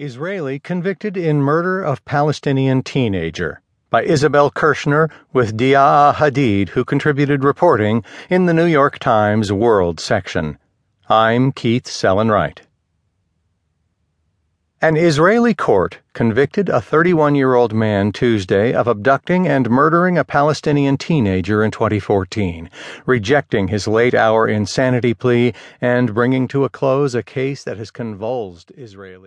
Israeli convicted in murder of Palestinian teenager by Isabel Kershner with Diaa Hadid, who contributed reporting in the New York Times World section. I'm Keith Sellon-Wright. An Israeli court convicted a 31 year old man Tuesday of abducting and murdering a Palestinian teenager in 2014, rejecting his late hour insanity plea and bringing to a close a case that has convulsed Israeli.